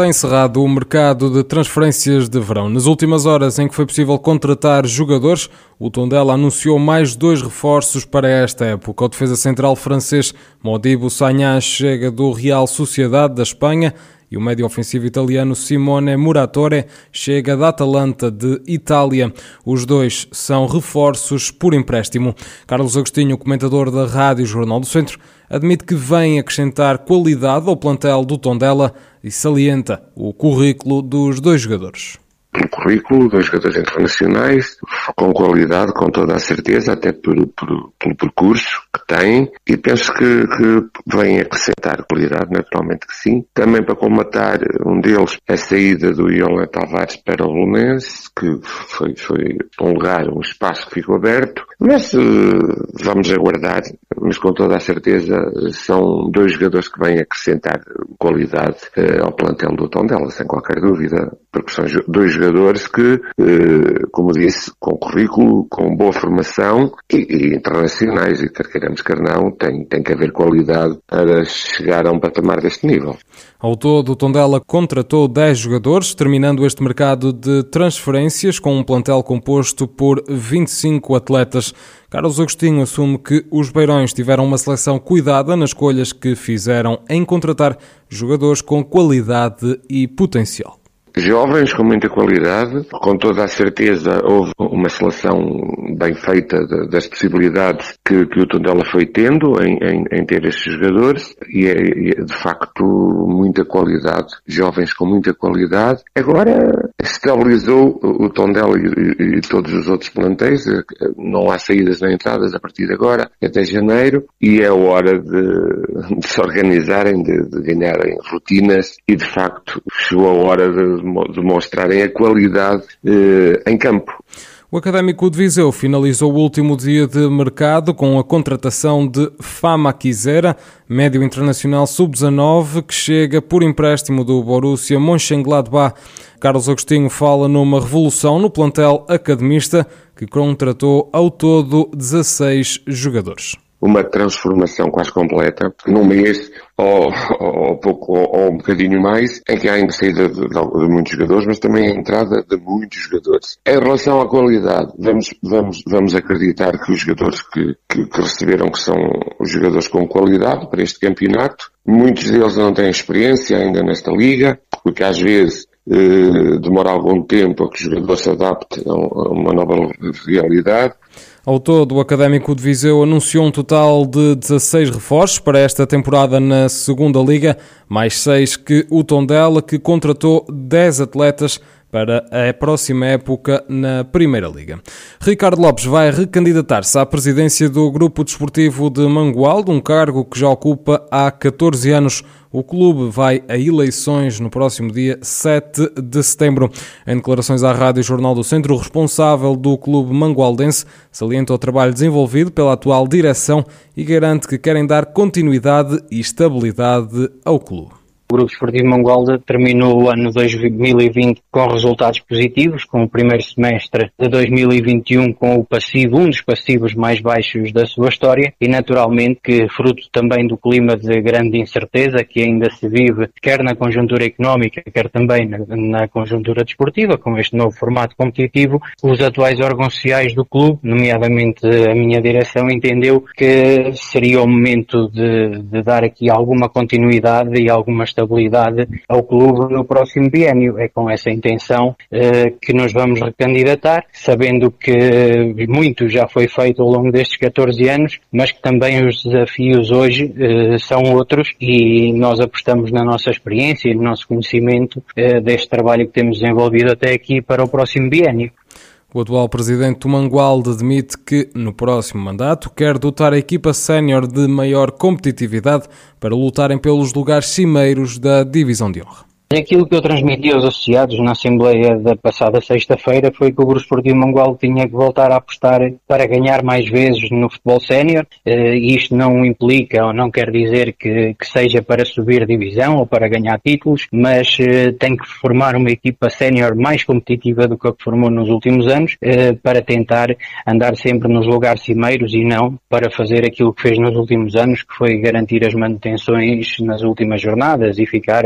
Está encerrado o mercado de transferências de verão. Nas últimas horas em que foi possível contratar jogadores, o Tondela anunciou mais dois reforços para esta época. O defesa central francês Modibo Sagnan chega do Real Sociedade da Espanha e o médio ofensivo italiano Simone Muratore chega da Atalanta de Itália. Os dois são reforços por empréstimo. Carlos Agostinho, comentador da Rádio Jornal do Centro, admite que vem acrescentar qualidade ao plantel do Tondela e salienta o currículo dos dois jogadores um currículo, dois jogadores internacionais, com qualidade, com toda a certeza, até por, por, pelo percurso que têm, e penso que, que vem acrescentar qualidade, naturalmente que sim. Também para comatar um deles, a saída do Iolan Tavares para o Belenense, que foi, foi um lugar, um espaço que ficou aberto, mas uh, vamos aguardar, mas com toda a certeza são dois jogadores que vêm acrescentar qualidade uh, ao plantel do Tondela, sem qualquer dúvida, porque são dois jogadores que, eh, como disse, com currículo, com boa formação e, e internacionais, e quer queiramos, quer não, tem, tem que haver qualidade para chegar a um patamar deste nível. Ao todo, o Tondela contratou 10 jogadores, terminando este mercado de transferências com um plantel composto por 25 atletas. Carlos Agostinho assume que os Beirões tiveram uma seleção cuidada nas escolhas que fizeram em contratar jogadores com qualidade e potencial jovens com muita qualidade, com toda a certeza houve uma seleção bem feita das possibilidades que, que, o Tondela foi tendo em, em, em ter estes jogadores e é, é, de facto muita qualidade, jovens com muita qualidade. Agora estabilizou o Tondela e, e, todos os outros plantéis, não há saídas nem entradas a partir de agora, até janeiro, e é hora de, de se organizarem, de, de ganharem rotinas e de facto chegou a hora de demonstrarem a qualidade eh, em campo. O Académico de Viseu finalizou o último dia de mercado com a contratação de Fama Quisera, médio internacional sub-19, que chega por empréstimo do Borussia Mönchengladbach. Carlos Agostinho fala numa revolução no plantel academista, que contratou ao todo 16 jogadores uma transformação quase completa, num mês ou, ou pouco ou, ou, um bocadinho mais, em que há a saída de, de, de, muitos jogadores, mas também a entrada de muitos jogadores. Em relação à qualidade, vamos, vamos, vamos acreditar que os jogadores que, que, que receberam, que são os jogadores com qualidade para este campeonato, muitos deles não têm experiência ainda nesta liga, porque às vezes eh, demora algum tempo a que o jogador se adapte a uma nova realidade. Ao todo, o Académico de Viseu anunciou um total de 16 reforços para esta temporada na Segunda Liga, mais 6 que o Tondela, que contratou 10 atletas para a próxima época na Primeira Liga. Ricardo Lopes vai recandidatar-se à presidência do Grupo Desportivo de Mangualde, um cargo que já ocupa há 14 anos. O clube vai a eleições no próximo dia 7 de setembro. Em declarações à Rádio Jornal do Centro, o responsável do clube mangualdense salienta o trabalho desenvolvido pela atual direção e garante que querem dar continuidade e estabilidade ao clube. O Grupo Esportivo Mongolda terminou o ano 2020 com resultados positivos, com o primeiro semestre de 2021 com o passivo, um dos passivos mais baixos da sua história e naturalmente que fruto também do clima de grande incerteza que ainda se vive quer na conjuntura económica, quer também na, na conjuntura desportiva, com este novo formato competitivo, os atuais órgãos sociais do clube, nomeadamente a minha direção, entendeu que seria o momento de, de dar aqui alguma continuidade e alguma estabilidade ao clube no próximo biênio. É com essa intenção eh, que nos vamos recandidatar, sabendo que muito já foi feito ao longo destes 14 anos, mas que também os desafios hoje eh, são outros e nós apostamos na nossa experiência e no nosso conhecimento eh, deste trabalho que temos desenvolvido até aqui para o próximo biênio. O atual presidente Mangualde admite que, no próximo mandato, quer dotar a equipa sénior de maior competitividade para lutarem pelos lugares cimeiros da divisão de honra. Aquilo que eu transmiti aos associados na Assembleia da passada sexta-feira foi que o Grupo Esportivo Mangual tinha que voltar a apostar para ganhar mais vezes no futebol sénior. Uh, isto não implica ou não quer dizer que, que, seja para subir divisão ou para ganhar títulos, mas uh, tem que formar uma equipa sénior mais competitiva do que a que formou nos últimos anos uh, para tentar andar sempre nos lugares cimeiros e não para fazer aquilo que fez nos últimos anos, que foi garantir as manutenções nas últimas jornadas e ficar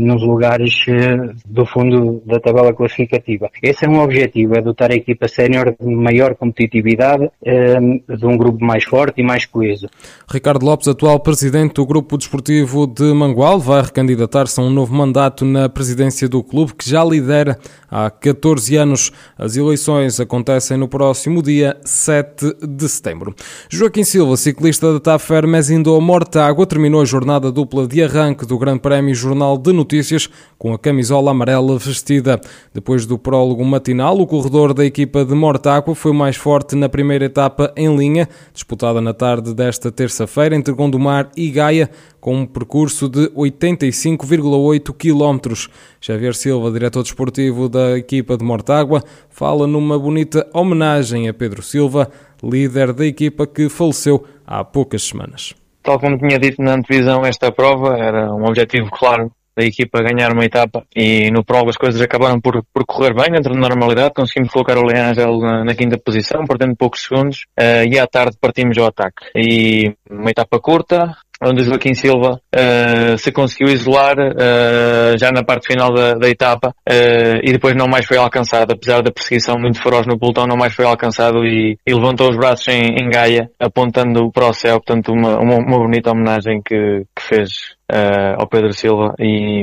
nos lugares lugares eh, do fundo da tabela classificativa. Esse é um objetivo, é dotar a equipa sénior de maior competitividade, eh, de um grupo mais forte e mais coeso. Ricardo Lopes, atual presidente do Grupo Desportivo de Mangual, vai recandidatar-se a um novo mandato na presidência do clube, que já lidera há 14 anos. As eleições acontecem no próximo dia 7 de setembro. Joaquim Silva, ciclista da TAF Hermes Indo Mortágua, terminou a jornada dupla de arranque do Grande Prémio Jornal de Notícias com a camisola amarela vestida. Depois do prólogo matinal, o corredor da equipa de Mortágua foi mais forte na primeira etapa em linha, disputada na tarde desta terça-feira entre Gondomar e Gaia, com um percurso de 85,8 km. Xavier Silva, diretor desportivo da equipa de Mortágua, fala numa bonita homenagem a Pedro Silva, líder da equipa que faleceu há poucas semanas. Tal como tinha dito na antevisão, esta prova era um objetivo claro da equipa ganhar uma etapa e no prova as coisas acabaram por, por correr bem dentro da normalidade, conseguimos colocar o Leangel na, na quinta posição, perdendo poucos segundos uh, e à tarde partimos ao ataque. E uma etapa curta, onde o Joaquim Silva uh, se conseguiu isolar uh, já na parte final da, da etapa uh, e depois não mais foi alcançado, apesar da perseguição muito feroz no pelotão, não mais foi alcançado e, e levantou os braços em, em, Gaia, apontando para o céu, portanto uma, uma, uma bonita homenagem que, que fez ao Pedro Silva e,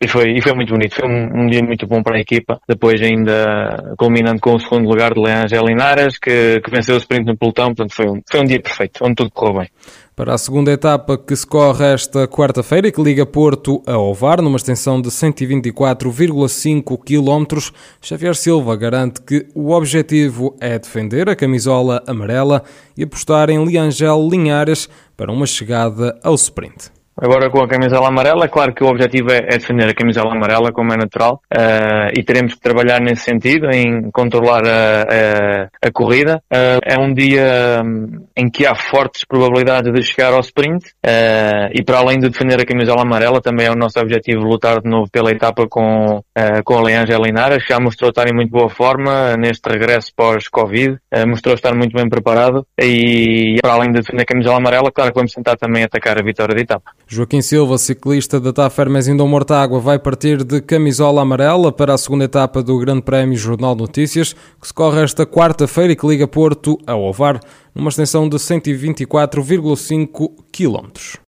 e foi, e foi muito bonito, foi um, um, dia muito bom para a equipa, depois ainda culminando com o segundo lugar de Leangel Linares, que, que venceu o sprint no pelotão, portanto foi um, foi um dia perfeito, onde tudo correu bem. Para a segunda etapa que se corre esta quarta-feira e que liga Porto a Ovar, numa extensão de 124,5 km, Xavier Silva garante que o objetivo é defender a camisola amarela e apostar em Liangel Linhares para uma chegada ao sprint. Agora com a camisola amarela, claro que o objetivo é, é defender a camisola amarela, como é natural, uh, e teremos que trabalhar nesse sentido, em controlar a, a, a corrida. Uh, é um dia um, em que há fortes probabilidades de chegar ao sprint, uh, e para além de defender a camisola amarela, também é o nosso objetivo lutar de novo pela etapa com, com a Leangel Linares, que já mostrou estar em muito boa forma neste regresso pós-Covid, mostrou estar muito bem preparado, e para além de defender a camisola amarela, claro que vamos tentar também atacar a vitória da etapa. Joaquim Silva, ciclista da TAF Hermes Indom Mortágua, vai partir de camisola amarela para a segunda etapa do Grande Prémio Jornal Notícias, que se corre esta quarta-feira e que liga Porto a Ovar, numa extensão de 124,5 km.